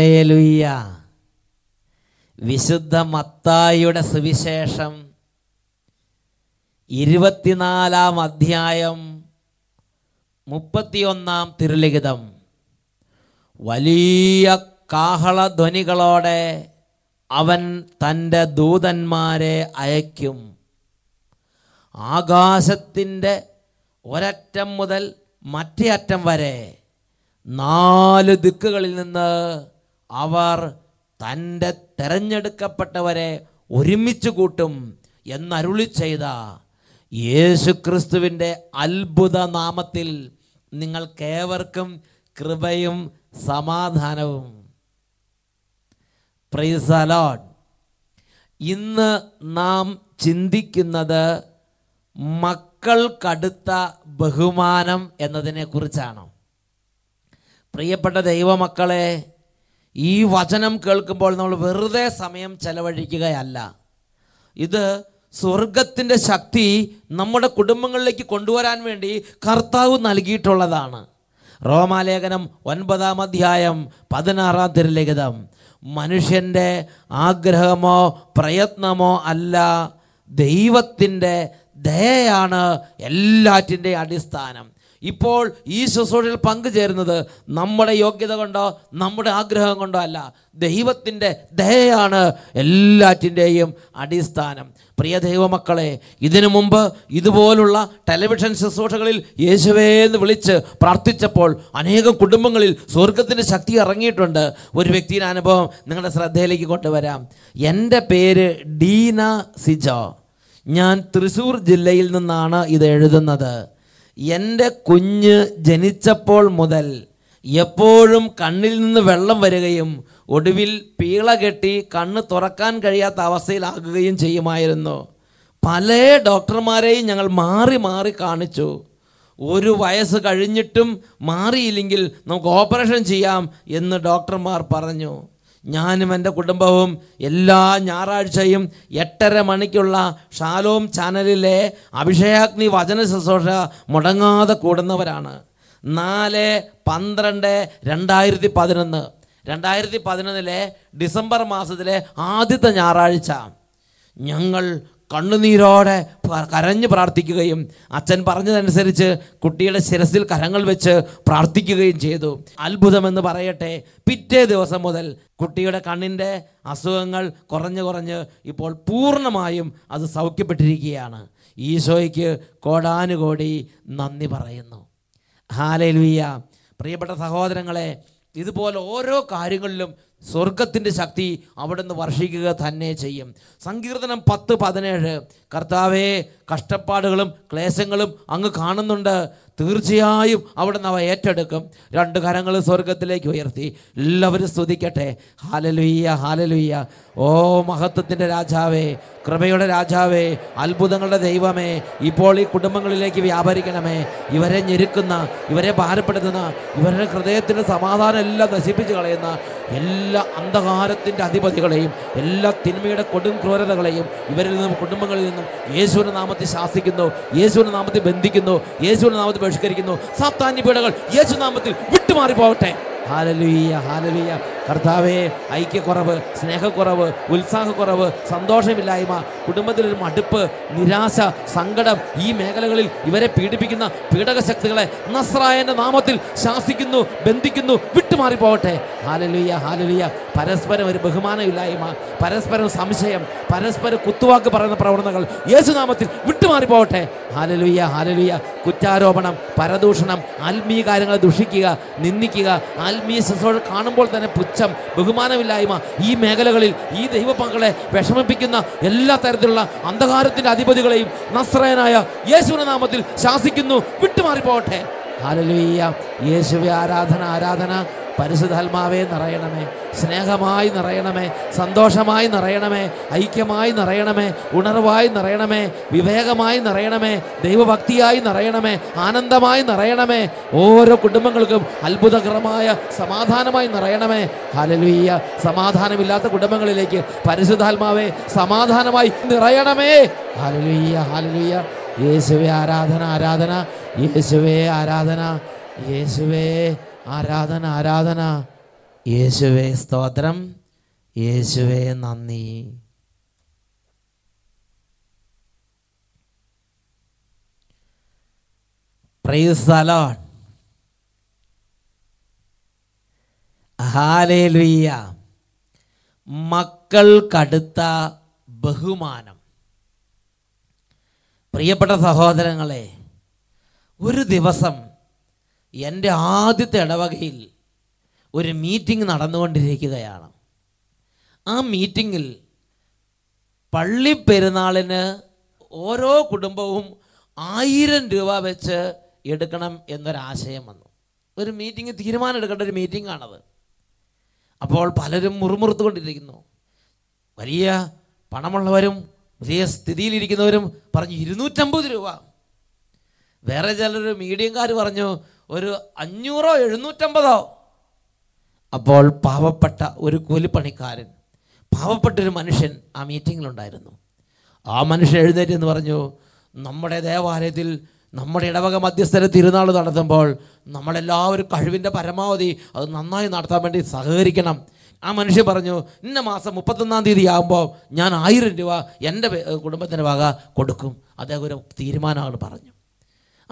Hallelujah വിശുദ്ധ മത്തായിയുടെ സുവിശേഷം ഇരുപത്തിനാലാം അധ്യായം മുപ്പത്തിയൊന്നാം തിരുലിഖിതം. വലിയ കാഹളധ്വനികളോടെ അവൻ തന്റെ ദൂതന്മാരെ അയക്കും ആകാശത്തിന്റെ ഒരറ്റം മുതൽ മറ്റേ അറ്റം വരെ നാല് ദിക്കുകളിൽ നിന്ന് അവർ തന്റെ തെരഞ്ഞെടുക്കപ്പെട്ടവരെ ഒരുമിച്ച് കൂട്ടും എന്നരുളി ചെയ്ത യേശുക്രിസ്തുവിന്റെ അത്ഭുത നാമത്തിൽ നിങ്ങൾക്കേവർക്കും കൃപയും സമാധാനവും. പ്രൈസ് അലോഡ് ഇന്ന് നാം ചിന്തിക്കുന്നത് മക്കൾക്കടുത്ത ബഹുമാനം എന്നതിനെ കുറിച്ചാണ് പ്രിയപ്പെട്ട ദൈവമക്കളെ ഈ വചനം കേൾക്കുമ്പോൾ നമ്മൾ വെറുതെ സമയം ചെലവഴിക്കുകയല്ല. ഇത് സ്വർഗത്തിന്റെ ശക്തി നമ്മുടെ കുടുംബങ്ങളിലേക്ക് കൊണ്ടുവരാൻ വേണ്ടി കർത്താവ് നൽകിയിട്ടുള്ളതാണ്. റോമാലേഖനം ഒൻപതാം അധ്യായം പതിനാറാം തിരുലിഖിതം. മനുഷ്യന്റെ ആഗ്രഹമോ പ്രയത്നമോ അല്ല ദൈവത്തിന്റെ ദയയാണ് എല്ലാറ്റിന്റെ അടിസ്ഥാനം. ഇപ്പോൾ ഈ ശുശ്രൂഷയിൽ പങ്കുചേരുന്നത് നമ്മുടെ യോഗ്യത കൊണ്ടോ നമ്മുടെ ആഗ്രഹം കൊണ്ടോ അല്ല. ദൈവത്തിന്റെ ദയയാണ് എല്ലാറ്റിന്റെയും അടിസ്ഥാനം. പ്രിയ ദൈവമക്കളെ ഇതിനു മുമ്പ് ഇതുപോലുള്ള ടെലിവിഷൻ ശുശ്രൂഷകളിൽ യേശുവേ എന്ന് വിളിച്ച് പ്രാർത്ഥിച്ചപ്പോൾ അനേകം കുടുംബങ്ങളിൽ സ്വർഗത്തിന്റെ ശക്തി ഇറങ്ങിയിട്ടുണ്ട്. ഒരു വ്യക്തിയുടെ അനുഭവം നിങ്ങളുടെ ശ്രദ്ധയിലേക്ക് കൊണ്ടുവരാം. എന്റെ പേര് ഡീന സിജോ. ഞാൻ തൃശ്ശൂർ ജില്ലയിൽ നിന്നാണ് ഇത് എഴുതുന്നത്. എന്റെ കുഞ്ഞ് ജനിച്ചപ്പോൾ മുതൽ എപ്പോഴും കണ്ണിൽ നിന്ന് വെള്ളം വരികയും ഒടുവിൽ പീള കെട്ടി കണ്ണ് തുറക്കാൻ കഴിയാത്ത അവസ്ഥയിലാകുകയും ചെയ്യുമായിരുന്നു. പല ഡോക്ടർമാരെയും ഞങ്ങൾ മാറി മാറി കാണിച്ചു. ഒരു വയസ്സ് കഴിഞ്ഞിട്ടും മാറിയില്ലെങ്കിൽ നമുക്ക് ഓപ്പറേഷൻ ചെയ്യാം എന്ന് ഡോക്ടർമാർ പറഞ്ഞു. ഞാനും എന്റെ കുടുംബവും എല്ലാ ഞായറാഴ്ചയും എട്ടര മണിക്കുള്ള ഷാലോം ചാനലിലെ അഭിഷേകാഗ്നി വചന ശുശ്രൂഷ മുടങ്ങാതെ കൂടുന്നവരാണ്. നാല് പന്ത്രണ്ട് രണ്ടായിരത്തി പതിനൊന്ന്. രണ്ടായിരത്തി പതിനൊന്നിലെ ഡിസംബർ മാസത്തിലെ ആദ്യത്തെ ഞായറാഴ്ച. ഞങ്ങൾ കണ്ണുനീരോടെ കരഞ്ഞ് പ്രാർത്ഥിക്കുകയും അച്ഛൻ പറഞ്ഞതനുസരിച്ച് കുട്ടിയുടെ ശിരസിൽ കരങ്ങൾ വെച്ച് പ്രാർത്ഥിക്കുകയും ചെയ്തു. അത്ഭുതമെന്ന് പറയട്ടെ പിറ്റേ ദിവസം മുതൽ കുട്ടിയുടെ കണ്ണിന്റെ അസുഖങ്ങൾ കുറഞ്ഞു കുറഞ്ഞ് ഇപ്പോൾ പൂർണമായും അത് സൗഖ്യപ്പെട്ടിരിക്കുകയാണ്. ഈശോയ്ക്ക് കോടാനുകോടി നന്ദി പറയുന്നു. ഹാലലുയ്യ പ്രിയപ്പെട്ട സഹോദരങ്ങളെ ഇതുപോലെ ഓരോ കാര്യങ്ങളിലും സ്വർഗത്തിന്റെ ശക്തി അവിടുന്ന് വർഷിക്കുക തന്നെ ചെയ്യും. സങ്കീർത്തനം പത്ത് പതിനേഴ്. കർത്താവേ കഷ്ടപ്പാടുകളും ക്ലേശങ്ങളും അങ്ങ് കാണുന്നുണ്ട്. തീർച്ചയായും അവിടുന്ന് അവ ഏറ്റെടുക്കും. രണ്ട് കരങ്ങൾ സ്വർഗത്തിലേക്ക് ഉയർത്തി. എല്ലാവരും സ്തുതിക്കട്ടെ. ഹാലലുയ്യ ഹാലലുയ്യ ഓ മഹത്വത്തിന്റെ രാജാവേ കൃപയുടെ രാജാവേ അത്ഭുതങ്ങളുടെ ദൈവമേ ഇപ്പോൾ ഈ കുടുംബങ്ങളിലേക്ക് വ്യാപരിക്കണമേ. ഇവരെ ഞെരുക്കുന്ന ഇവരെ ഭാരപ്പെടുത്തുന്ന ഇവരുടെ ഹൃദയത്തിന്റെ സമാധാനം എല്ലാം നശിപ്പിച്ച് കളയുന്ന എല്ലാ അന്ധകാരത്തിന്റെ അധിപതികളെയും എല്ലാ തിന്മയുടെ കൊടും ക്രൂരതകളെയും ഇവരിൽ നിന്നും കുടുംബങ്ങളിൽ നിന്നും യേശുവിന്റെ നാമത്തിൽ ശാസിക്കുന്നു. യേശുവിന്റെ നാമത്തിൽ ബന്ധിക്കുന്നു. യേശുവിന്റെ നാമത്തിൽ ബഹിഷ്കരിക്കുന്നു സാത്താന്യ പീഡകൾ യേശുനാമത്തിൽ വിട്ടുമാറി പോകട്ടെ. ഹാലലുയ്യ ഹാലലുയ്യ. കർത്താവേ ഐക്യക്കുറവ് സ്നേഹക്കുറവ് ഉത്സാഹക്കുറവ് സന്തോഷമില്ലായ്മ കുടുംബത്തിലൊരു മടുപ്പ് നിരാശ സങ്കടം ഈ മേഖലകളിൽ ഇവരെ പീഡിപ്പിക്കുന്ന പീഡക ശക്തികളെ നസ്രായന്റെ നാമത്തിൽ ശാസിക്കുന്നു ബന്ധിക്കുന്നു വിട്ടുമാറി പോകട്ടെ ഹാലലുയ്യ ഹാലലുയ്യ പരസ്പരം ഒരു ബഹുമാനമില്ലായ്മ പരസ്പരം സംശയം പരസ്പരം കുത്തുവാക്ക് പറയുന്ന പ്രവണതകൾ യേശുനാമത്തിൽ വിട്ടുമാറി പോകട്ടെ ഹാലലുയ്യ ഹാലലുയ്യ കുറ്റാരോപണം പരദൂഷണം ആത്മീയ കാര്യങ്ങളെ ദുഷിക്കുക നിന്ദിക്കുക ആത്മീയ ശുശ്രൂഷ കാണുമ്പോൾ തന്നെ പുച്ഛം ബഹുമാനമില്ലായ്മ ഈ മേഖലകളിൽ ഈ ദൈവമക്കളെ വിഷമിപ്പിക്കുന്ന എല്ലാ തരത്തിലുള്ള അന്ധകാരത്തിന്റെ അധിപതികളെയും നസ്രയനായ യേശുവിന്റെ നാമത്തിൽ ശാസിക്കുന്നു വിട്ടുമാറിപ്പോകട്ടെ. ഹാലലുയ്യ യേശുവെ ആരാധന ആരാധന. പരിശുദ്ധാത്മാവേ നിറയണമേ. സ്നേഹമായി നിറയണമേ. സന്തോഷമായി നിറയണമേ. ഐക്യമായി നിറയണമേ. ഉണർവായി നിറയണമേ. വിവേകമായി നിറയണമേ. ദൈവഭക്തിയായി നിറയണമേ. ആനന്ദമായി നിറയണമേ. ഓരോ കുടുംബങ്ങൾക്കും അത്ഭുതകരമായ സമാധാനമായി നിറയണമേ. ഹലലുയ്യ സമാധാനമില്ലാത്ത കുടുംബങ്ങളിലേക്ക് പരിശുദ്ധാത്മാവേ സമാധാനമായി നിറയണമേ. ഹലലുയ്യ ഹലലുയ്യ യേശുവേ ആരാധന ആരാധന. യേശുവേ ആരാധന. യേശുവേ ആരാധന ആരാധന. യേശുവേ സ്തോത്രം. യേശുവേ നന്ദി. പ്രൈസ് കടുത്ത ബഹുമാനം. പ്രിയപ്പെട്ട സഹോദരങ്ങളെ ഒരു ദിവസം എന്റെ ആദ്യത്തെ ഇടവകയിൽ ഒരു മീറ്റിംഗ് നടന്നുകൊണ്ടിരിക്കുകയാണ്. ആ മീറ്റിങ്ങിൽ പള്ളി പെരുന്നാളിന് ഓരോ കുടുംബവും ആയിരം രൂപ വെച്ച് എടുക്കണം എന്നൊരാശയം വന്നു. ഒരു മീറ്റിംഗ് തീരുമാനം എടുക്കേണ്ട ഒരു മീറ്റിംഗ് ആണത് അപ്പോൾ പലരും മുറുമുറുത്തുകൊണ്ടിരിക്കുന്നു. വലിയ പണമുള്ളവരും വലിയ സ്ഥിതിയിലിരിക്കുന്നവരും പറഞ്ഞു ഇരുന്നൂറ്റമ്പത് രൂപ. വേറെ ചിലർ മീഡിയംകാർ പറഞ്ഞു ഒരു അഞ്ഞൂറോ എഴുന്നൂറ്റമ്പതോ. അപ്പോൾ പാവപ്പെട്ട ഒരു കൂലിപ്പണിക്കാരൻ പാവപ്പെട്ടൊരു മനുഷ്യൻ ആ മീറ്റിങ്ങിലുണ്ടായിരുന്നു. ആ മനുഷ്യൻ എഴുന്നേറ്റ് എന്ന് പറഞ്ഞു നമ്മുടെ ദേവാലയത്തിൽ നമ്മുടെ ഇടവക മധ്യസ്ഥരെ തിരുനാൾ നടത്തുമ്പോൾ നമ്മളെല്ലാവരും കഴിവിന്റെ പരമാവധി അത് നന്നായി നടത്താൻ വേണ്ടി സഹകരിക്കണം. ആ മനുഷ്യൻ പറഞ്ഞു ഇന്ന മാസം മുപ്പത്തൊന്നാം തീയതി ആകുമ്പോൾ ഞാൻ ആയിരം രൂപ എന്റെ കുടുംബത്തിന്റെ വക കൊടുക്കും. അദ്ദേഹം ഒരു തീരുമാനമാണ് പറഞ്ഞു.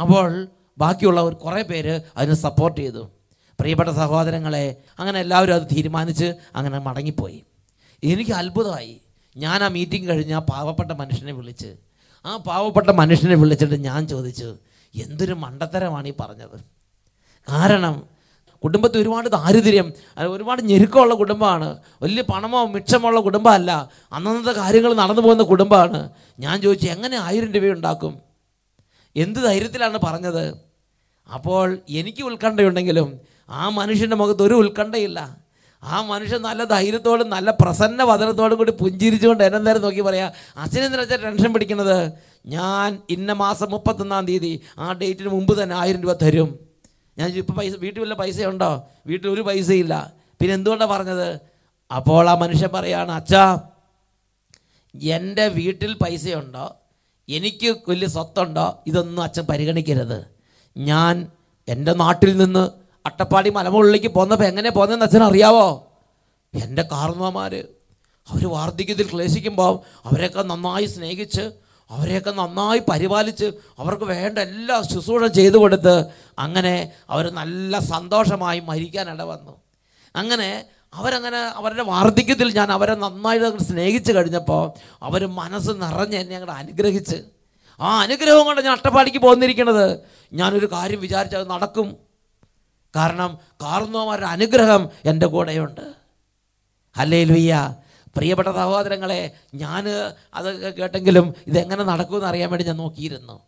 അപ്പോൾ ബാക്കിയുള്ളവർ കുറേ പേര് അതിന് സപ്പോർട്ട് ചെയ്തു. പ്രിയപ്പെട്ട സഹോദരങ്ങളെ അങ്ങനെ എല്ലാവരും അത് തീരുമാനിച്ച് അങ്ങനെ മടങ്ങിപ്പോയി. എനിക്ക് അത്ഭുതമായി. ഞാൻ ആ മീറ്റിംഗ് കഴിഞ്ഞ് ആ പാവപ്പെട്ട മനുഷ്യനെ വിളിച്ച് ആ പാവപ്പെട്ട മനുഷ്യനെ വിളിച്ചിട്ട് ഞാൻ ചോദിച്ചു എന്തൊരു മണ്ടത്തരമാണ് ഈ പറഞ്ഞത്? കാരണം കുടുംബത്തിൽ ഒരുപാട് ദാരിദ്ര്യം ഒരുപാട് ഞെരുക്കമുള്ള കുടുംബമാണ്. വലിയ പണമോ മിച്ചമുള്ള കുടുംബമല്ല. അന്നന്നത്തെ കാര്യങ്ങൾ നടന്നു പോകുന്ന കുടുംബമാണ്. ഞാൻ ചോദിച്ചു എങ്ങനെ ആയിരം രൂപ ഉണ്ടാക്കും എന്ത് ധൈര്യത്തിലാണ് പറഞ്ഞത്? അപ്പോൾ എനിക്ക് ഉത്കണ്ഠയുണ്ടെങ്കിലും ആ മനുഷ്യന്റെ മുഖത്ത് ഒരു ഉത്കണ്ഠയില്ല. ആ മനുഷ്യൻ നല്ല ധൈര്യത്തോടും നല്ല പ്രസന്ന വചനത്തോടും കൂടി പുഞ്ചിരിച്ചുകൊണ്ട് എന്നെ നേരം നോക്കി പറയാം അച്ഛനെന്തിനാ ടെൻഷൻ പിടിക്കുന്നത്? ഞാൻ ഇന്ന മാസം മുപ്പത്തൊന്നാം തീയതി ആ ഡേറ്റിന് മുമ്പ് തന്നെ ആയിരം രൂപ തരും. ഞാൻ ഇപ്പോൾ പൈസ വീട്ടിൽ വല്ല പൈസ പൈസയുണ്ടോ? വീട്ടിൽ ഒരു പൈസയില്ല. പിന്നെ എന്തുകൊണ്ടാണ് പറഞ്ഞത്? അപ്പോൾ ആ മനുഷ്യൻ പറയാണ് അച്ഛാ എന്റെ വീട്ടിൽ പൈസയുണ്ടോ? എനിക്ക് വലിയ സ്വത്തുണ്ടോ? ഇതൊന്നും അച്ഛൻ പരിഗണിക്കരുത്. ഞാൻ എന്റെ നാട്ടിൽ നിന്ന് അട്ടപ്പാടി മലമുകളിലേക്ക് പോന്നപ്പോൾ എങ്ങനെ പോന്നതെന്ന് അച്ഛൻ അറിയാവോ? എന്റെ കാർന്നമാർ അവർ വാർദ്ധക്യത്തിൽ ക്ലേശിക്കുമ്പോൾ അവരെയൊക്കെ നന്നായി സ്നേഹിച്ച് അവരെയൊക്കെ നന്നായി പരിപാലിച്ച് അവർക്ക് വേണ്ട എല്ലാ ശുശ്രൂഷ ചെയ്തു കൊടുത്ത് അങ്ങനെ അവർ നല്ല സന്തോഷമായി മരിക്കാനിട വന്നു. അങ്ങനെ അവരങ്ങനെ അവരുടെ വാർദ്ധക്യത്തിൽ ഞാൻ അവരെ നന്നായിട്ട് സ്നേഹിച്ച് കഴിഞ്ഞപ്പോൾ അവർ മനസ്സ് നിറഞ്ഞ് എന്നെ അങ്ങോട്ട് അനുഗ്രഹിച്ച് ആ അനുഗ്രഹം കൊണ്ട് ഞാൻ അട്ടപ്പാടിക്ക് പോന്നിരിക്കുന്നത്. ഞാനൊരു കാര്യം വിചാരിച്ചത് നടക്കും. കാരണം കാർന്നോമാരുടെ അനുഗ്രഹം എന്റെ കൂടെയുണ്ട്. അല്ലേ ലുയ്യ പ്രിയപ്പെട്ട സഹോദരങ്ങളെ ഞാൻ അത് കേട്ടെങ്കിലും ഇതെങ്ങനെ നടക്കുമെന്ന് അറിയാൻ വേണ്ടി ഞാൻ നോക്കിയിരുന്നു.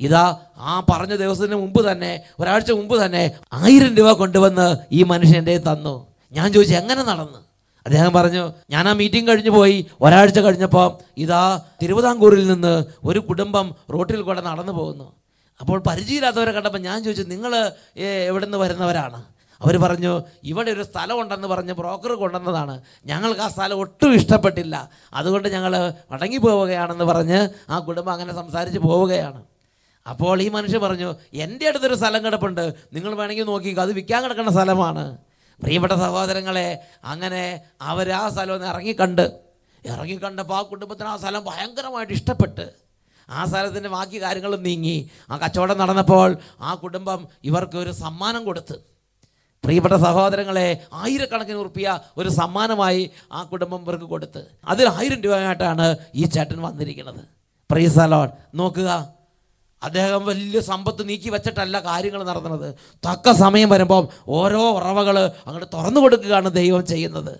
ഇതാ ആ പറഞ്ഞ ദിവസത്തിന് മുമ്പ് തന്നെ ഒരാഴ്ച മുമ്പ് തന്നെ ആയിരം രൂപ കൊണ്ടുവന്ന് ഈ മനുഷ്യന്റെ തന്നു. ഞാൻ ചോദിച്ചു എങ്ങനെ നടന്നു? അദ്ദേഹം പറഞ്ഞു ഞാൻ ആ മീറ്റിംഗ് കഴിഞ്ഞു പോയി. ഒരാഴ്ച കഴിഞ്ഞപ്പോൾ ഇതാ തിരുവിതാംകൂറിൽ നിന്ന് ഒരു കുടുംബം റോട്ടിൽ കൂടെ നടന്നു പോകുന്നു. അപ്പോൾ പരിചയമില്ലാത്തവരെ കണ്ടപ്പോൾ ഞാൻ ചോദിച്ചു നിങ്ങൾ എവിടെ നിന്ന് വരുന്നവരാണ്? അവർ പറഞ്ഞു ഇവിടെ ഒരു സ്ഥലമുണ്ടെന്ന് പറഞ്ഞ് ബ്രോക്കർ കൊണ്ടുവന്നതാണ്. ഞങ്ങൾക്ക് ആ സ്ഥലം ഒട്ടും ഇഷ്ടപ്പെട്ടില്ല. അതുകൊണ്ട് ഞങ്ങൾ മടങ്ങി പോവുകയാണെന്ന് പറഞ്ഞ് ആ കുടുംബം അങ്ങനെ സംസാരിച്ച് പോവുകയാണ്. അപ്പോൾ ഈ മനുഷ്യൻ പറഞ്ഞു എന്റെ അടുത്തൊരു സ്ഥലം കിടപ്പുണ്ട്. നിങ്ങൾ വേണമെങ്കിൽ നോക്കിക്കോ. അത് വിൽക്കാൻ കിടക്കുന്ന സ്ഥലമാണ്. പ്രിയപ്പെട്ട സഹോദരങ്ങളെ അങ്ങനെ അവർ ആ സ്ഥലം ഒന്ന് ഇറങ്ങിക്കണ്ട്. ഇറങ്ങിക്കണ്ടപ്പോൾ ആ കുടുംബത്തിന് ആ സ്ഥലം ഭയങ്കരമായിട്ട് ഇഷ്ടപ്പെട്ട്. ആ സ്ഥലത്തിന്റെ ബാക്കി കാര്യങ്ങളും നീങ്ങി. ആ കച്ചവടം നടന്നപ്പോൾ ആ കുടുംബം ഇവർക്ക് ഒരു സമ്മാനം കൊടുത്ത്. പ്രിയപ്പെട്ട സഹോദരങ്ങളെ ആയിരക്കണക്കിന് ഉറുപ്പിയ ഒരു സമ്മാനമായി ആ കുടുംബം ഇവർക്ക് കൊടുത്ത്. അതിൽ ആയിരം രൂപയായിട്ടാണ് ഈ ചേട്ടൻ വന്നിരിക്കുന്നത്. പ്രീസലോൺ നോക്കുക. അദ്ദേഹം വലിയ സമ്പത്ത് നീക്കി വെച്ചിട്ടല്ല കാര്യങ്ങൾ നടത്തുന്നത് തക്ക സമയം വരുമ്പോൾ ഓരോ ഉറവകൾ അങ്ങോട്ട് തുറന്നു കൊടുക്കുകയാണ് ദൈവം ചെയ്യുന്നത്.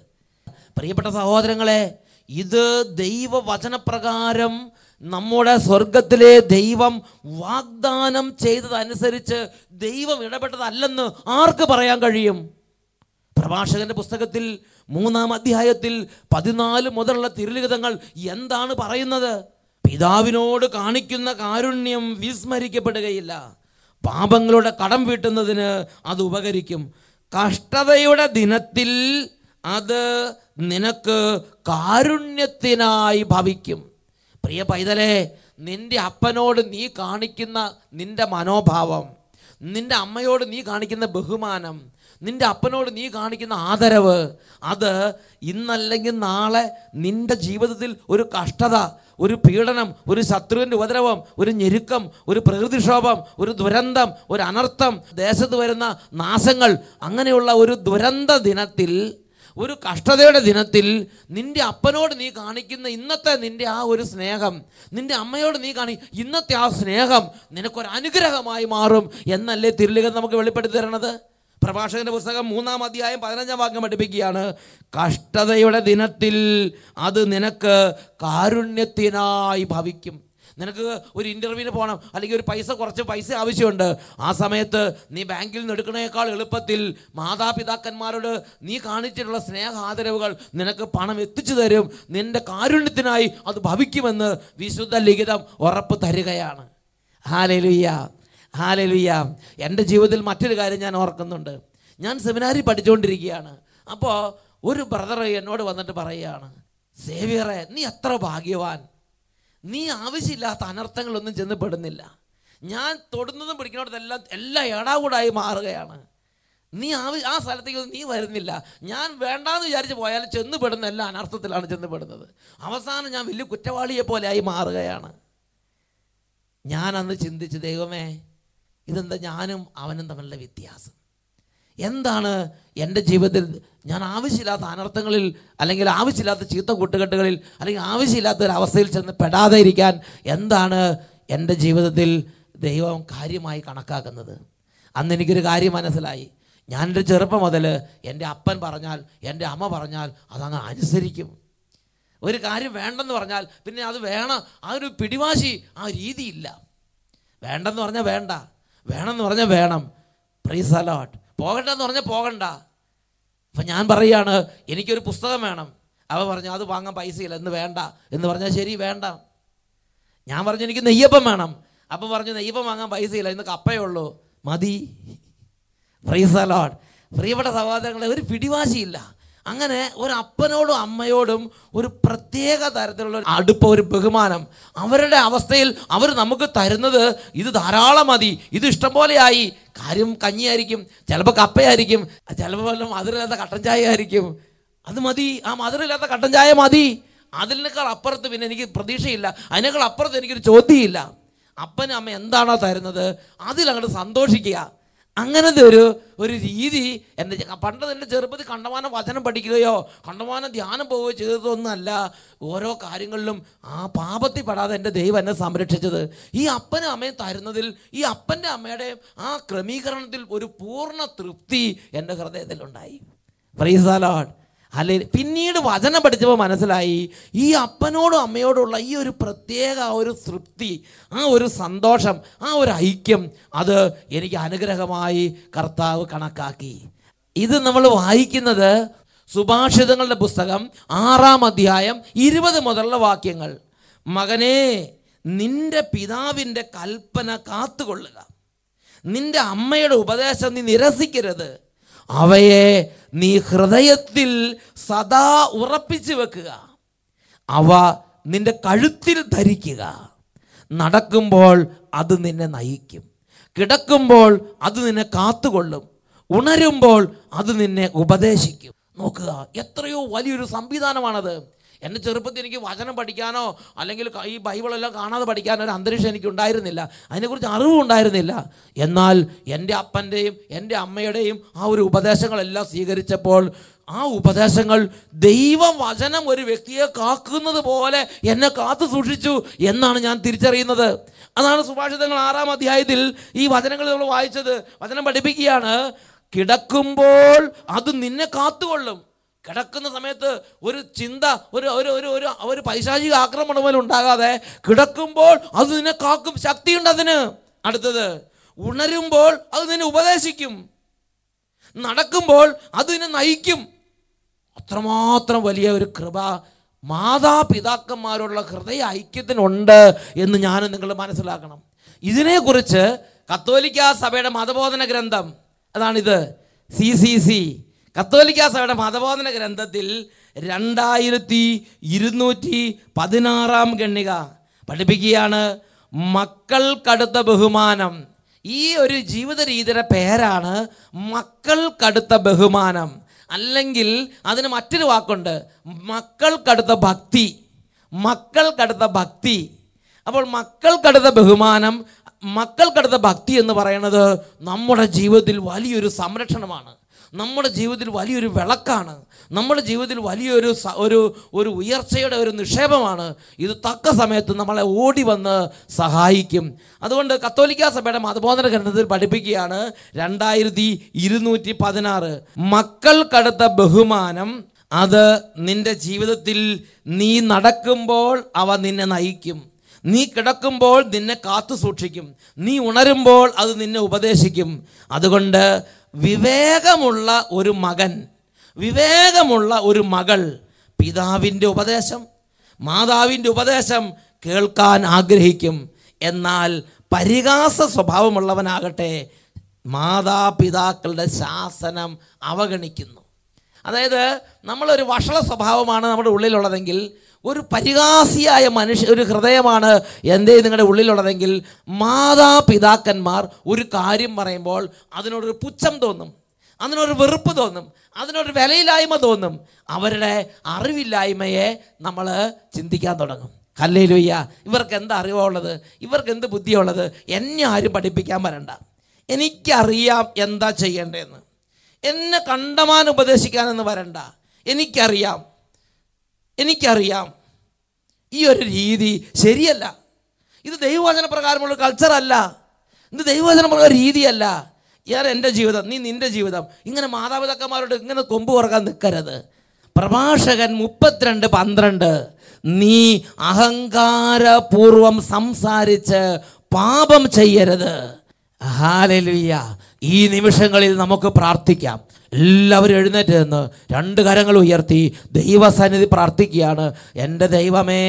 പ്രിയപ്പെട്ട സഹോദരങ്ങളെ ഇത് ദൈവവചനപ്രകാരം നമ്മുടെ സ്വർഗത്തിലെ ദൈവം വാഗ്ദാനം ചെയ്തതനുസരിച്ച് ദൈവം ഇടപെട്ടതല്ലെന്ന് ആർക്ക് പറയാൻ കഴിയും? പ്രഭാഷകന്റെ പുസ്തകത്തിൽ മൂന്നാം അധ്യായത്തിൽ പതിനാല് മുതലുള്ള തിരുലിഖിതങ്ങൾ എന്താണ് പറയുന്നത്? പിതാവിനോട് കാണിക്കുന്ന കാരുണ്യം വിസ്മരിക്കപ്പെടുകയില്ല. പാപങ്ങളുടെ കടം വീട്ടുന്നതിന് അത് ഉപകരിക്കും. കഷ്ടതയുടെ ദിനത്തിൽ അത് നിനക്ക് കാരുണ്യത്തിനായി ഭവിക്കും. പ്രിയ പൈതലെ നിന്റെ അപ്പനോട് നീ കാണിക്കുന്ന നിന്റെ മനോഭാവം നിന്റെ അമ്മയോട് നീ കാണിക്കുന്ന ബഹുമാനം നിന്റെ അപ്പനോട് നീ കാണിക്കുന്ന ആദരവ് അത് ഇന്നല്ലെങ്കിൽ നാളെ നിന്റെ ജീവിതത്തിൽ ഒരു കഷ്ടത ഒരു പീഡനം ഒരു ശത്രുവിന്റെ ഉപദ്രവം ഒരു ഞെരുക്കം ഒരു പ്രകൃതിക്ഷോഭം ഒരു ദുരന്തം ഒരു അനർത്ഥം ദേശത്ത് വരുന്ന നാശങ്ങൾ അങ്ങനെയുള്ള ഒരു ദുരന്ത ദിനത്തിൽ ഒരു കഷ്ടതയുടെ ദിനത്തിൽ നിന്റെ അപ്പനോട് നീ കാണിക്കുന്ന ഇന്നത്തെ നിന്റെ ആ ഒരു സ്നേഹം നിന്റെ അമ്മയോട് നീ കാണി ഇന്നത്തെ ആ സ്നേഹം നിനക്കൊരു അനുഗ്രഹമായി മാറും എന്നല്ലേ തിരുലിഖം നമുക്ക് വെളിപ്പെടുത്തി തരണത്? പ്രഭാഷകന്റെ പുസ്തകം മൂന്നാം അധ്യായം പതിനഞ്ചാം വാക്യം പഠിപ്പിക്കുകയാണ്. കഷ്ടതയുടെ ദിനത്തിൽ അത് നിനക്ക് കാരുണ്യത്തിനായി ഭവിക്കും. നിനക്ക് ഒരു ഇന്റർവ്യൂവിന് പോകണം അല്ലെങ്കിൽ ഒരു പൈസ കുറച്ച് പൈസ ആവശ്യമുണ്ട്. ആ സമയത്ത് നീ ബാങ്കിൽ നിന്ന് എടുക്കുന്നതിനേക്കാൾ എളുപ്പത്തിൽ മാതാപിതാക്കന്മാരോട് നീ കാണിച്ചിട്ടുള്ള സ്നേഹ ആദരവുകൾ നിനക്ക് പണം എത്തിച്ചു തരും. നിന്റെ കാരുണ്യത്തിനായി അത് ഭവിക്കുമെന്ന് വിശുദ്ധ ലിഖിതം ഉറപ്പ് തരികയാണ്. ഹാലലുയ്യ ഹാലലുയ്യ എന്റെ ജീവിതത്തിൽ മറ്റൊരു കാര്യം ഞാൻ ഓർക്കുന്നുണ്ട്. ഞാൻ സെമിനാരി പഠിച്ചുകൊണ്ടിരിക്കുകയാണ്. അപ്പോൾ ഒരു ബ്രദർ എന്നോട് വന്നിട്ട് പറയുകയാണ് സേവിയറെ നീ അത്ര ഭാഗ്യവാൻ. നീ ആവശ്യമില്ലാത്ത അനർത്ഥങ്ങളൊന്നും ചെന്ന് പെടുന്നില്ല. ഞാൻ തൊടുന്നതും പിടിക്കുന്നിടത്തെല്ലാം എല്ലാം എടാകൂടായി മാറുകയാണ്. നീ ആ ആ സ്ഥലത്തേക്ക് നീ വരുന്നില്ല. ഞാൻ വേണ്ടാന്ന് വിചാരിച്ച് പോയാൽ ചെന്ന് പെടുന്ന എല്ലാ അനർത്ഥത്തിലാണ് ചെന്ന് പെടുന്നത്. അവസാനം ഞാൻ വലിയ കുറ്റവാളിയെ പോലെയായി മാറുകയാണ്. ഞാൻ അന്ന് ചിന്തിച്ച് ദൈവമേ ഇതെന്താ ഞാനും അവനും തമ്മിലുള്ള വ്യത്യാസം? എന്താണ് എന്റെ ജീവിതത്തിൽ ഞാൻ ആവശ്യമില്ലാത്ത അനർത്ഥങ്ങളിൽ അല്ലെങ്കിൽ ആവശ്യമില്ലാത്ത ചീത്ത കൂട്ടുകെട്ടുകളിൽ അല്ലെങ്കിൽ ആവശ്യമില്ലാത്ത ഒരു അവസ്ഥയിൽ ചെന്ന് പെടാതെ ഇരിക്കാൻ എന്താണ് എന്റെ ജീവിതത്തിൽ ദൈവം കാര്യമായി കണക്കാക്കുന്നത്? അന്ന് എനിക്കൊരു കാര്യം മനസ്സിലായി. ഞാൻ എന്റെ ചെറുപ്പം മുതൽ എന്റെ അപ്പൻ പറഞ്ഞാൽ എന്റെ അമ്മ പറഞ്ഞാൽ അതങ്ങ് അനുസരിക്കും. ഒരു കാര്യം വേണ്ടെന്ന് പറഞ്ഞാൽ പിന്നെ അത് വേണം. ആ ഒരു പിടിവാശി ആ രീതിയില്ല. വേണ്ടെന്ന് പറഞ്ഞാൽ വേണ്ട. വേണമെന്ന് പറഞ്ഞാൽ വേണം. പ്രീസ് അലോട്ട് പോകണ്ടെന്ന് പറഞ്ഞാൽ പോകണ്ട. അപ്പം ഞാൻ പറയുകയാണ് എനിക്കൊരു പുസ്തകം വേണം. അവ പറഞ്ഞു അത് വാങ്ങാൻ പൈസയില്ല എന്ന് വേണ്ട. എന്ന് പറഞ്ഞാൽ ശരി വേണ്ട. ഞാൻ പറഞ്ഞു എനിക്ക് നെയ്യപ്പം വേണം. അപ്പം പറഞ്ഞു നെയ്യപ്പം വാങ്ങാൻ പൈസയില്ല ഇന്ന് കപ്പയേ ഉള്ളൂ. മതി. പ്രൈസ് അലോട്ട് പ്രിയപ്പെട്ട സഹോദരങ്ങളെ ഒരു പിടിവാശിയില്ല. അങ്ങനെ ഒരു അപ്പനോടും അമ്മയോടും ഒരു പ്രത്യേക തരത്തിലുള്ള അടുപ്പ ഒരു ബഹുമാനം അവരുടെ അവസ്ഥയിൽ അവർ നമുക്ക് തരുന്നത് ഇത് ധാരാളം മതി ഇത് ഇഷ്ടം പോലെയായി കാര്യം കഞ്ഞിയായിരിക്കും ചിലപ്പോൾ കപ്പയായിരിക്കും ചിലപ്പോൾ വല്ല മധുരമില്ലാത്ത കട്ടൻ ചായ ആയിരിക്കും അത് മതി ആ മധുരമില്ലാത്ത കട്ടൻ ചായ മതി. അതിനേക്കാൾ അപ്പുറത്ത് പിന്നെ എനിക്ക് പ്രതീക്ഷയില്ല അതിനേക്കാൾ അപ്പുറത്ത് എനിക്കൊരു ചോദ്യമില്ല. അപ്പനും അമ്മ എന്താണോ തരുന്നത് അതിലങ്ങോട്ട് സന്തോഷിക്കുക. അങ്ങനത്തെ ഒരു ഒരു രീതി എന്റെ പണ്ട് എന്റെ ചെറുപ്പത്തിൽ കണ്ടമാനം വചനം പഠിക്കുകയോ കണ്ടമാനം ധ്യാനം പോവുകയോ ചെയ്തതൊന്നുമല്ല. ഓരോ കാര്യങ്ങളിലും ആ പാപത്തിൽ പെടാതെ എന്റെ ദൈവം എന്നെ സംരക്ഷിച്ചത്. ഈ അപ്പനും അമ്മയും തരുന്നതിൽ ഈ അപ്പന്റെ അമ്മയുടെയും ആ ക്രമീകരണത്തിൽ ഒരു പൂർണ തൃപ്തി എന്റെ ഹൃദയത്തിലുണ്ടായി. ഫ്രീസാലോഡ് അല്ലെ പിന്നീട് വചനം പഠിച്ചപ്പോൾ മനസ്സിലായി ഈ അപ്പനോടും അമ്മയോടുള്ള ഈ ഒരു പ്രത്യേക ഒരു തൃപ്തി ആ ഒരു സന്തോഷം ആ ഒരു ഐക്യം അത് എനിക്ക് അനുഗ്രഹമായി കർത്താവ് കണക്കാക്കി. ഇത് നമ്മൾ വായിക്കുന്നത് സുഭാഷിതങ്ങളുടെ പുസ്തകം ആറാം അധ്യായം ഇരുപത് മുതലുള്ള വാക്യങ്ങൾ. മകനെ നിന്റെ പിതാവിന്റെ കൽപ്പന കാത്തുകൊള്ളുക. നിന്റെ അമ്മയുടെ ഉപദേശം നീ നിരസിക്കരുത്. അവയെ നീ ഹൃദയത്തിൽ സദാ ഉറപ്പിച്ചു വെക്കുക. അവ നിന്റെ കഴുത്തിൽ ധരിക്കുക. നടക്കുമ്പോൾ അത് നിന്നെ നയിക്കും. കിടക്കുമ്പോൾ അത് നിന്നെ കാത്തുകൊള്ളും. ഉണരുമ്പോൾ അത് നിന്നെ ഉപദേശിക്കും. നോക്കുക എത്രയോ വലിയൊരു സംവിധാനമാണത്. എന്റെ ചെറുപ്പത്തിൽ എനിക്ക് വചനം പഠിക്കാനോ അല്ലെങ്കിൽ ഈ ബൈബിളെല്ലാം കാണാതെ പഠിക്കാനോ ഒരു അന്തരീക്ഷം എനിക്ക് ഉണ്ടായിരുന്നില്ല. അതിനെക്കുറിച്ച് അറിവും ഉണ്ടായിരുന്നില്ല. എന്നാൽ എന്റെ അപ്പന്റെയും എന്റെ അമ്മയുടെയും ആ ഒരു ഉപദേശങ്ങളെല്ലാം സ്വീകരിച്ചപ്പോൾ ആ ഉപദേശങ്ങൾ ദൈവം വചനം ഒരു വ്യക്തിയെ കാക്കുന്നത് പോലെ എന്നെ കാത്തു സൂക്ഷിച്ചു എന്നാണ് ഞാൻ തിരിച്ചറിയുന്നത്. അതാണ് സുഭാഷിതങ്ങൾ ആറാം അധ്യായത്തിൽ ഈ വചനങ്ങൾ നമ്മൾ വായിച്ചത്. വചനം പഠിപ്പിക്കുകയാണ് കിടക്കുമ്പോൾ അത് നിന്നെ കാത്തുകൊള്ളും. കിടക്കുന്ന സമയത്ത് ഒരു ചിന്ത ഒരു ഒരു ഒരു ഒരു ഒരു പൈശാചിക ആക്രമണം പോലും ഉണ്ടാകാതെ കിടക്കുമ്പോൾ അത് നിന്നെ കാക്കും ശക്തിയുണ്ട് അതിന്. അടുത്തത് ഉണരുമ്പോൾ അത് നിന്നെ ഉപദേശിക്കും. നടക്കുമ്പോൾ അത് നിന്നെ നയിക്കും. അത്രമാത്രം വലിയ ഒരു കൃപ മാതാപിതാക്കന്മാരോടുള്ള ഹൃദയ ഐക്യത്തിനുണ്ട് എന്ന് ഞാൻ നിങ്ങൾ മനസ്സിലാക്കണം. ഇതിനെക്കുറിച്ച് കത്തോലിക്ക സഭയുടെ മതബോധന ഗ്രന്ഥം അതാണിത് സി സി സി. കത്തോലിക്ക സഭയുടെ മതബോധന ഗ്രന്ഥത്തിൽ രണ്ടായിരത്തി ഇരുന്നൂറ്റി പതിനാറാം ഗണ്ണിക പഠിപ്പിക്കുകയാണ് മക്കൾക്കടുത്ത ബഹുമാനം. ഈ ഒരു ജീവിത രീതിയുടെ പേരാണ് മക്കൾക്കടുത്ത ബഹുമാനം. അല്ലെങ്കിൽ അതിന് മറ്റൊരു വാക്കുണ്ട് മക്കൾക്കടുത്ത ഭക്തി. മക്കൾക്കടുത്ത ഭക്തി. അപ്പോൾ മക്കൾക്കടുത്ത ബഹുമാനം മക്കൾക്കടുത്ത ഭക്തി എന്ന് പറയുന്നത് നമ്മുടെ ജീവിതത്തിൽ വലിയൊരു സംരക്ഷണമാണ്. നമ്മുടെ ജീവിതത്തിൽ വലിയൊരു വിളക്കാണ്. നമ്മുടെ ജീവിതത്തിൽ വലിയൊരു ഒരു ഒരു ഉയർച്ചയുടെ ഒരു നിക്ഷേപമാണ്. ഇത് തക്ക സമയത്ത് നമ്മളെ ഓടി വന്ന് സഹായിക്കും. അതുകൊണ്ട് കത്തോലിക്ക സഭയുടെ മതബോധന ഗ്രന്ഥത്തിൽ പഠിപ്പിക്കുകയാണ് രണ്ടായിരത്തി ഇരുന്നൂറ്റി പതിനാറ് മക്കൾക്കടുത്ത ബഹുമാനം അത് നിന്റെ ജീവിതത്തിൽ നീ നടക്കുമ്പോൾ അവ നിന്നെ നയിക്കും. നീ കിടക്കുമ്പോൾ നിന്നെ കാത്തു സൂക്ഷിക്കും നീ ഉണരുമ്പോൾ അത് നിന്നെ ഉപദേശിക്കും. അതുകൊണ്ട് വിവേകമുള്ള ഒരു മകൻ വിവേകമുള്ള ഒരു മകൾ പിതാവിന്റെ ഉപദേശം മാതാവിന്റെ ഉപദേശം കേൾക്കാൻ ആഗ്രഹിക്കും. എന്നാൽ പരിഹാസ സ്വഭാവമുള്ളവനാകട്ടെ മാതാപിതാക്കളുടെ ശാസനം അവഗണിക്കുന്നു. അതായത് നമ്മളൊരു വഷള സ്വഭാവമാണ് നമ്മുടെ ഉള്ളിലുള്ളതെങ്കിൽ ഒരു പരിഹാസിയായ മനുഷ്യ ഒരു ഹൃദയമാണ് എന്തേ നിങ്ങളുടെ ഉള്ളിലുള്ളതെങ്കിൽ മാതാപിതാക്കന്മാർ ഒരു കാര്യം പറയുമ്പോൾ അതിനോടൊരു പുച്ഛം തോന്നും അതിനൊരു വെറുപ്പ് തോന്നും അതിനൊരു വിലയില്ലായ്മ തോന്നും. അവരുടെ അറിവില്ലായ്മയെ നമ്മൾ ചിന്തിക്കാൻ തുടങ്ങും. കല്ലയിലൊയ്യ ഇവർക്ക് എന്താ അറിവുള്ളത്? ഇവർക്ക് എന്ത് ബുദ്ധിയുള്ളത്? എന്നെ ആരും പഠിപ്പിക്കാൻ വരണ്ട. എനിക്കറിയാം എന്താ ചെയ്യേണ്ടതെന്ന്. എന്നെ കണ്ടമാൻ ഉപദേശിക്കാനെന്ന് വരണ്ട. എനിക്കറിയാം എനിക്കറിയാം. ഈ ഒരു രീതി ശരിയല്ല. ഇത് ദൈവവചന പ്രകാരമുള്ള കൾച്ചറല്ല ഇത് ദൈവവചന പ്രകാരം രീതിയല്ല. ഞാൻ എന്റെ ജീവിതം നീ നിന്റെ ജീവിതം. ഇങ്ങനെ മാതാപിതാക്കന്മാരോട് ഇങ്ങനെ കൊമ്പ് കുറയ്ക്കാൻ നിൽക്കരുത് പ്രഭാഷകൻ മുപ്പത്തിരണ്ട് പന്ത്രണ്ട്. നീ അഹങ്കാരപൂർവം സംസാരിച്ച് പാപം ചെയ്യരുത്. ഹാലലുയ്യ ഈ നിമിഷങ്ങളിൽ നമുക്ക് പ്രാർത്ഥിക്കാം. എല്ലാവരും എഴുന്നേറ്റ് നിന്ന് രണ്ട് കരങ്ങൾ ഉയർത്തി ദൈവസന്നിധി പ്രാർത്ഥിക്കുകയാണ്. എന്റെ ദൈവമേ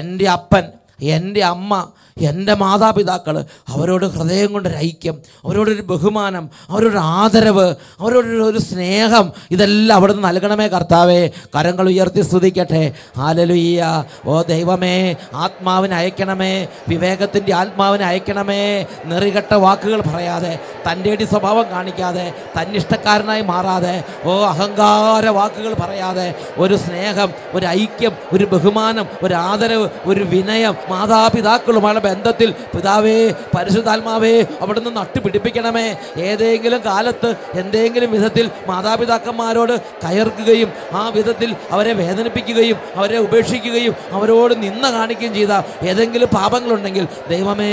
എന്റെ അപ്പൻ എന്റെ അമ്മ എന്റെ മാതാപിതാക്കൾ അവരോട് ഹൃദയം കൊണ്ടൊരു ഐക്യം അവരോടൊരു ബഹുമാനം അവരോട് ആദരവ് അവരോടൊരു ഒരു സ്നേഹം ഇതെല്ലാം അവിടെ നിന്ന് നൽകണമേ കർത്താവേ. കരങ്ങൾ ഉയർത്തി സ്തുതിക്കട്ടെ. ഹാലലുയ്യ ഓ ദൈവമേ ആത്മാവിനെ അയക്കണമേ. വിവേകത്തിന്റെ ആത്മാവിനെ അയക്കണമേ. നെറികെട്ട വാക്കുകൾ പറയാതെ തന്റെ അടി സ്വഭാവം കാണിക്കാതെ തന്നിഷ്ടക്കാരനായി മാറാതെ ഓ അഹങ്കാര വാക്കുകൾ പറയാതെ ഒരു സ്നേഹം ഒരു ഐക്യം ഒരു ബഹുമാനം ഒരു ആദരവ് ഒരു വിനയം മാതാപിതാക്കളുമായുള്ള ബന്ധത്തിൽ. പിതാവേ പരിശുദ്ധാത്മാവേ അവിടുന്ന് നട്ടുപിടിപ്പിക്കണമേ. ഏതെങ്കിലും കാലത്ത് എന്തെങ്കിലും വിധത്തിൽ മാതാപിതാക്കന്മാരോട് കയർക്കുകയും ആ വിധത്തിൽ അവരെ വേദനിപ്പിക്കുകയും അവരെ ഉപേക്ഷിക്കുകയും അവരോട് നിന്ന കാണിക്കുകയും ചെയ്ത ഏതെങ്കിലും പാപങ്ങളുണ്ടെങ്കിൽ ദൈവമേ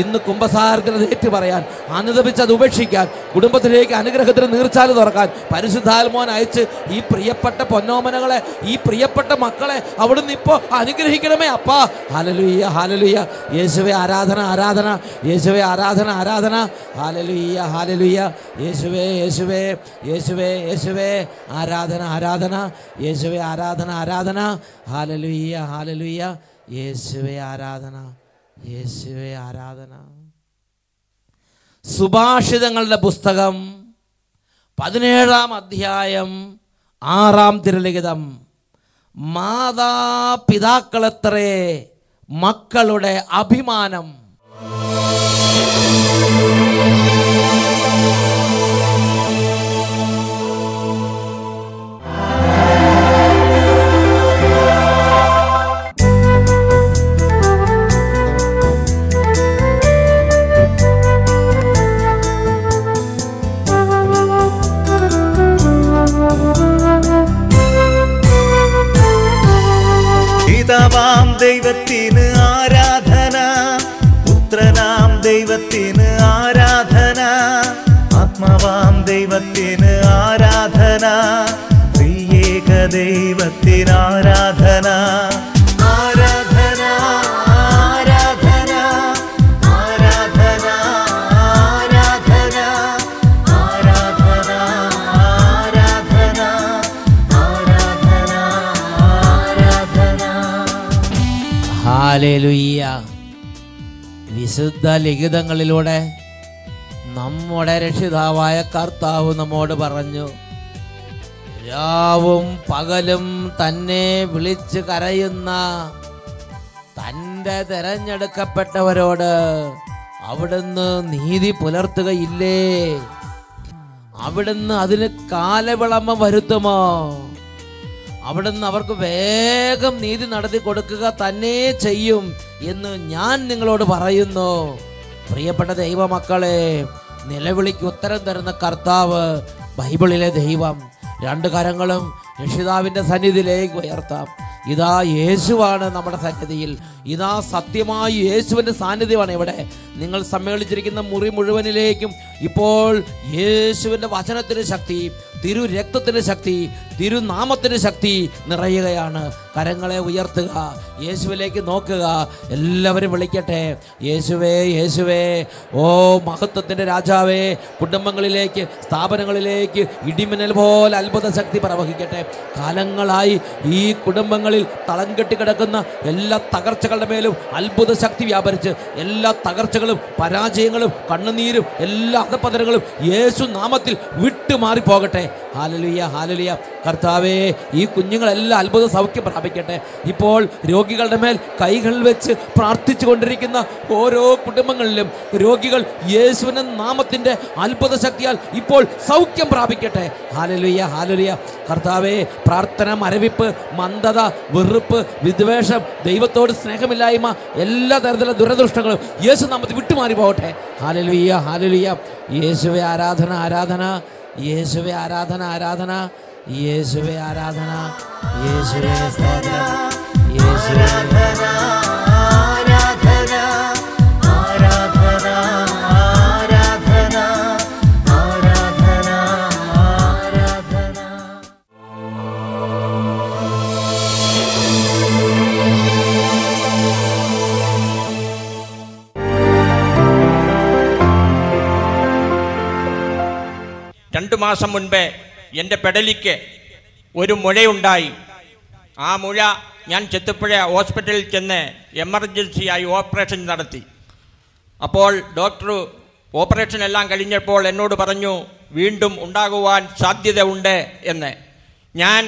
ഇന്ന് കുംഭസാരത്തിന് ഏറ്റു പറയാൻ അനുദപിച്ച് അത് ഉപേക്ഷിക്കാൻ കുടുംബത്തിലേക്ക് അനുഗ്രഹത്തിന് നീർച്ചാൽ തുറക്കാൻ പരിശുദ്ധാത്മോൻ അയച്ച് ഈ പ്രിയപ്പെട്ട പൊന്നോമനകളെ ഈ പ്രിയപ്പെട്ട മക്കളെ അവിടുന്ന് ഇപ്പോൾ അനുഗ്രഹിക്കണമേ അപ്പാ. ഹാലലുയ്യ ഹാലലുയ്യ യേശുവെ ആരാധന ആരാധന. യേശുവെ ആരാധന ആരാധന. ഹാലലുയ്യ ഹാലലുയ്യ യേശുവേ യേശുവേ യേശുവേ യേശുവേ. ആരാധന ആരാധന. യേശുവെ ആരാധന ആരാധന. ഹാലലുയ്യ ഹാലലുയ്യ യേശുവെ ആരാധന. യേശുവെ ആരാധന. സുഭാഷിതങ്ങളുടെ പുസ്തകം പതിനേഴാം അധ്യായം ആറാം തിരലിഖിതം. മാതാപിതാക്കളത്രേ മക്കളുടെ അഭിമാനം. ദൈവത്തിന് ആരാധന. പുത്രനാം ദൈവത്തിന് ആരാധന. ആത്മാവാം ദൈവത്തിന് ആരാധന. ദൈവത്തിന് ആരാധന. ഹാലേലുയ്യ വിശുദ്ധ ലിഖിതങ്ങളിലൂടെ നമ്മുടെ രക്ഷിതാവായ കർത്താവ് നമ്മോട് പറഞ്ഞു രാവും പകലും തന്നെ വിളിച്ചു കരയുന്ന തന്റെ തിരഞ്ഞെടുക്കപ്പെട്ടവരോട് അവിടുന്ന് നീതി പുലർത്തുകയില്ലേ? അവിടുന്ന് അതിന് കാലവിളംബം വരുത്തുമോ? അവിടുന്ന് അവർക്ക് വേഗം നീതി നടത്തി കൊടുക്കുക തന്നെ ചെയ്യും എന്ന് ഞാൻ നിങ്ങളോട് പറയുന്നു. പ്രിയപ്പെട്ട ദൈവമക്കളെ നിലവിളിക്ക് ഉത്തരം തരുന്ന കർത്താവ് ബൈബിളിലെ ദൈവം. രണ്ട് കരങ്ങളും രക്ഷിതാവിന്റെ സന്നിധിയിലേക്ക് ഉയർത്താം. ഇതാ യേശുവാണ് നമ്മുടെ സന്നിധിയിൽ. ഇതാ സത്യമായി യേശുവിന്റെ സാന്നിധ്യമാണ് ഇവിടെ. നിങ്ങൾ സമ്മേളിച്ചിരിക്കുന്ന മുറി മുഴുവനിലേക്കും ഇപ്പോൾ യേശുവിന്റെ വചനത്തിന് ശക്തി തിരു രക്തത്തിന് ശക്തി തിരുനാമത്തിന് ശക്തി നിറയുകയാണ്. കരങ്ങളെ ഉയർത്തുക യേശുവിലേക്ക് നോക്കുക. എല്ലാവരും വിളിക്കട്ടെ. യേശുവേ യേശുവേ. ഓ മഹത്വത്തിന്റെ രാജാവേ കുടുംബങ്ങളിലേക്ക് സ്ഥാപനങ്ങളിലേക്ക് ഇടിമിന്നൽ പോലെ അത്ഭുത ശക്തി പ്രവഹിക്കട്ടെ. കാലങ്ങളായി ഈ കുടുംബങ്ങളിൽ തളം കിടക്കുന്ന എല്ലാ തകർച്ചകളുടെ മേലും അത്ഭുത ശക്തി വ്യാപരിച്ച് എല്ലാ തകർച്ചകളും പരാജയങ്ങളും കണ്ണുനീരും എല്ലാ അധപതനങ്ങളും യേശു നാമത്തിൽ വിട്ടുമാറി പോകട്ടെ ഹാലലുയ ഹാലലുയ. കർത്താവേ ഈ കുഞ്ഞുങ്ങളെല്ലാം അത്ഭുത സൗഖ്യം പ്രാപിക്കട്ടെ. ഇപ്പോൾ രോഗികളുടെ മേൽ കൈകൾ വെച്ച് പ്രാർത്ഥിച്ചു കൊണ്ടിരിക്കുന്ന ഓരോ കുടുംബങ്ങളിലും രോഗികൾ യേശുവിന നാമത്തിന്റെ അത്ഭുത ശക്തിയാൽ ഇപ്പോൾ സൗഖ്യം പ്രാപിക്കട്ടെ. ഹാലലുയ ഹാലലുയ. കർത്താവേ പ്രാർത്ഥന മരവിപ്പ് മന്ദത വെറുപ്പ് വിദ്വേഷം ദൈവത്തോട് സ്നേഹമില്ലായ്മ എല്ലാ തരത്തിലുള്ള ദുരദൃഷ്ടങ്ങളും യേശു നാമത്തിൽ വിട്ടുമാറി പോകട്ടെ ഹാലലുയ്യ ഹാലലുയ്യ യേശുവെ ആരാധന ആരാധന. യേശുവെ ആരാധന ആരാധന യേശുവെ ആരാധന യേശുവെ സ്തോത്രം യേശുവെ ആരാധന ആരാധന മാസം മുൻപേ എന്റെ പെടലിക്ക് ഒരു മുഴയുണ്ടായി. ആ മുഴ ഞാൻ ചെത്തുപ്പുഴ ഹോസ്പിറ്റലിൽ ചെന്ന് എമർജൻസിയായി ഓപ്പറേഷൻ നടത്തി. അപ്പോൾ ഡോക്ടർ ഓപ്പറേഷൻ എല്ലാം കഴിഞ്ഞപ്പോൾ എന്നോട് പറഞ്ഞു വീണ്ടും ഉണ്ടാകുവാൻ സാധ്യത ഉണ്ട് എന്ന്. ഞാൻ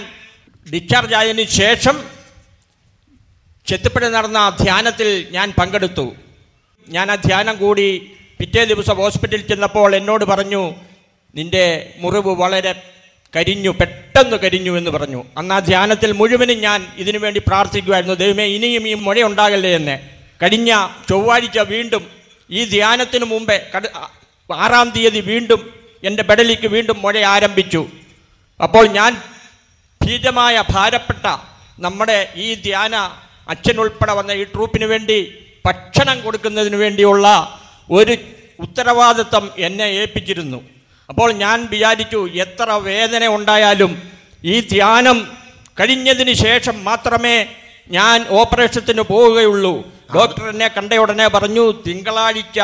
ഡിസ്ചാർജ് ആയതിനു ശേഷം ചെത്തുപ്പുഴ നടന്ന ധ്യാനത്തിൽ ഞാൻ പങ്കെടുത്തു. ഞാൻ ആ ധ്യാനം കൂടി പിറ്റേ ദിവസം ഹോസ്പിറ്റലിൽ ചെന്നപ്പോൾ എന്നോട് പറഞ്ഞു നിന്റെ മുറിവ് വളരെ കരിഞ്ഞു പെട്ടെന്ന് കരിഞ്ഞു എന്ന് പറഞ്ഞു. അന്ന് ആ ധ്യാനത്തിൽ മുഴുവനും ഞാൻ ഇതിനു വേണ്ടി പ്രാർത്ഥിക്കുമായിരുന്നു ദൈവമേ ഇനിയും ഈ മുഴ ഉണ്ടാകല്ലേ എന്ന്. കഴിഞ്ഞ ചൊവ്വാഴ്ച വീണ്ടും ഈ ധ്യാനത്തിന് മുമ്പേ ആറാം തീയതി വീണ്ടും എന്റെ ബെഡലിക്ക് വീണ്ടും മുഴ ആരംഭിച്ചു. അപ്പോൾ ഞാൻ ഭീതമായ ഭാരപ്പെട്ട നമ്മുടെ ഈ ധ്യാന അച്ഛനുൾപ്പെടെ വന്ന ഈ ട്രൂപ്പിന് വേണ്ടി ഭക്ഷണം കൊടുക്കുന്നതിന് വേണ്ടിയുള്ള ഒരു ഉത്തരവാദിത്വം എന്നെ ഏൽപ്പിച്ചിരുന്നു. അപ്പോൾ ഞാൻ വിചാരിച്ചു എത്ര വേദന ഉണ്ടായാലും ഈ ധ്യാനം കഴിഞ്ഞതിന് ശേഷം മാത്രമേ ഞാൻ ഓപ്പറേഷത്തിന് പോവുകയുള്ളൂ. ഡോക്ടർ എന്നെ കണ്ട ഉടനെ പറഞ്ഞു തിങ്കളാഴ്ച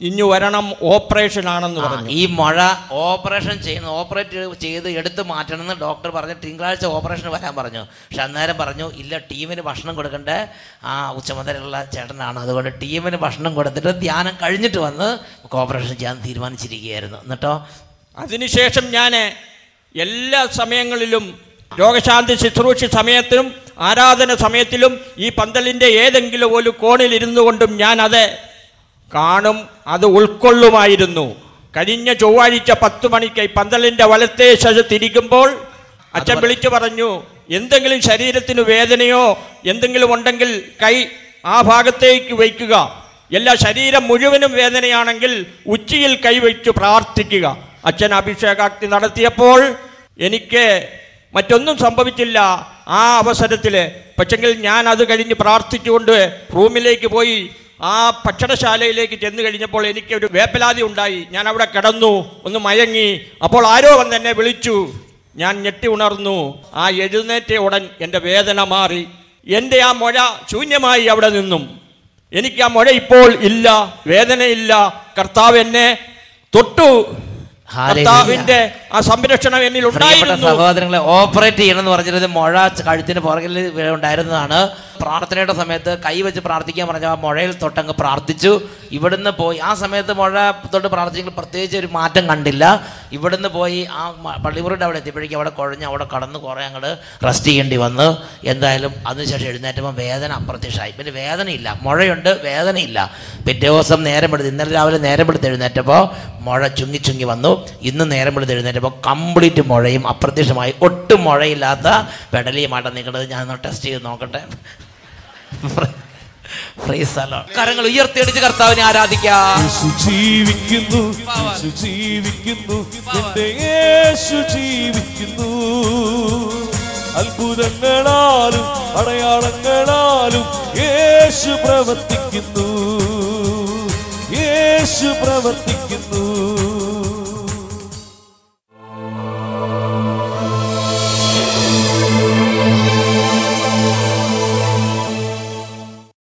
ഇഞ്ഞു വരണം ഓപ്പറേഷൻ ആണെന്ന് പറഞ്ഞു. ഈ മഴ ഓപ്പറേഷൻ ചെയ്യുന്ന ഓപ്പറേറ്റ് ചെയ്ത് എടുത്ത് മാറ്റണമെന്ന് ഡോക്ടർ പറഞ്ഞു തിങ്കളാഴ്ച ഓപ്പറേഷൻ വരാൻ പറഞ്ഞു. പക്ഷെ അന്നേരം പറഞ്ഞു ഇല്ല ടീമിന് ഭക്ഷണം കൊടുക്കണ്ടേ. ആ ഉച്ചമുതലുള്ള ചേട്ടനാണ്. അതുകൊണ്ട് ടീമിന് ഭക്ഷണം കൊടുത്തിട്ട് ധ്യാനം കഴിഞ്ഞിട്ട് വന്ന് നമുക്ക് ഓപ്പറേഷൻ ചെയ്യാൻ തീരുമാനിച്ചിരിക്കുകയായിരുന്നു. എന്നിട്ടോ? അതിനുശേഷം ഞാൻ എല്ലാ സമയങ്ങളിലും രോഗശാന്തി ശുശ്രൂഷ സമയത്തിലും ആരാധന സമയത്തിലും ഈ പന്തലിന്റെ ഏതെങ്കിലും ഒരു കോണിൽ ഇരുന്നു കൊണ്ടും ഞാൻ അത് കാണും അത് ഉൾക്കൊള്ളുമായിരുന്നു. കഴിഞ്ഞ ചൊവ്വാഴ്ച പത്ത് മണിക്ക് ഈ പന്തലിന്റെ വലത്തെ ശശ തിരിക്കുമ്പോൾ അച്ഛൻ വിളിച്ചു പറഞ്ഞു എന്തെങ്കിലും ശരീരത്തിന് വേദനയോ എന്തെങ്കിലും ഉണ്ടെങ്കിൽ കൈ ആ ഭാഗത്തേക്ക് വയ്ക്കുക. എല്ലാ ശരീരം മുഴുവനും വേദനയാണെങ്കിൽ ഉച്ചയിൽ കൈവച്ചു പ്രാർത്ഥിക്കുക. അച്ഛൻ അഭിഷേകാക്തി നടത്തിയപ്പോൾ എനിക്ക് മറ്റൊന്നും സംഭവിച്ചില്ല ആ അവസരത്തിൽ പക്ഷെങ്കിൽ ഞാൻ അത് കഴിഞ്ഞ് പ്രാർത്ഥിച്ചുകൊണ്ട് റൂമിലേക്ക് പോയി ആ ഭക്ഷണശാലയിലേക്ക് ചെന്ന് കഴിഞ്ഞപ്പോൾ എനിക്ക് ഒരു വേപ്പലാതി ഉണ്ടായി. ഞാൻ അവിടെ കിടന്നു ഒന്ന് മയങ്ങി. അപ്പോൾ ആരോ വന്ന് എന്നെ വിളിച്ചു. ഞാൻ ഞെട്ടി ഉണർന്നു. ആ എഴുന്നേറ്റ ഉടൻ എന്റെ വേദന മാറി. എന്റെ ആ മുഴ ശൂന്യമായി അവിടെ നിന്നും. എനിക്ക് ആ മുഴ ഇപ്പോൾ ഇല്ല വേദനയില്ല. കർത്താവ് എന്നെ തൊട്ടു. കർത്താവിന്റെ ആ സംരക്ഷണം എന്നിൽ ഉണ്ടായിരുന്നു. സഹോദരങ്ങളെ ഓപ്പറേറ്റ് ചെയ്യണം എന്ന് പറഞ്ഞിരുന്നത് മുഴ കഴുത്തിന് പുറകിൽ ഉണ്ടായിരുന്നതാണ്. പ്രാർത്ഥനയുടെ സമയത്ത് കൈ വെച്ച് പ്രാർത്ഥിക്കാൻ പറഞ്ഞ ആ മുഴയിൽ തൊട്ടങ്ങ് പ്രാർത്ഥിച്ചു. ഇവിടുന്ന് പോയി ആ സമയത്ത് മുഴ തൊട്ട് പ്രാർത്ഥിച്ചെങ്കിൽ പ്രത്യേകിച്ച് ഒരു മാറ്റം കണ്ടില്ല. ഇവിടുന്ന് പോയി ആ പള്ളിമുറിയുടെ അവിടെ എത്തിയപ്പോഴേക്കും അവിടെ കുഴഞ്ഞ് അവിടെ കടന്ന് കുറേ അങ്ങോട്ട് റെസ്റ്റ് ചെയ്യേണ്ടി വന്ന്. എന്തായാലും അതിനുശേഷം എഴുന്നേറ്റപ്പോൾ വേദന അപ്രത്യക്ഷമായി. പിന്നെ വേദനയില്ല മുഴയുണ്ട് വേദനയില്ല. പിറ്റേ ദിവസം നേരം എടുത്ത് ഇന്നലെ രാവിലെ നേരം എടുത്ത് എഴുന്നേറ്റപ്പോൾ മുഴ ചുങ്ങി ചുങ്ങി വന്നു. ഇന്ന് നേരം എടുത്ത് എഴുന്നേറ്റപ്പോൾ കംപ്ലീറ്റ് മുഴയും അപ്രത്യക്ഷമായി. ഒട്ടും മുഴയില്ലാത്ത പെടലിയുമായിട്ട് നിൽക്കുന്നത്. ഞാൻ ടെസ്റ്റ് ചെയ്ത് നോക്കട്ടെ. കരങ്ങൾ ഉയർത്തിയടിച്ച് കർത്താവിനെ ആരാധിക്കാം. യേശു ജീവിക്കുന്നു. അത്ഭുതങ്ങളാലും അടയാളങ്ങളാലും യേശു പ്രവർത്തിക്കുന്നു യേശു പ്രവർത്തിക്കുന്നു.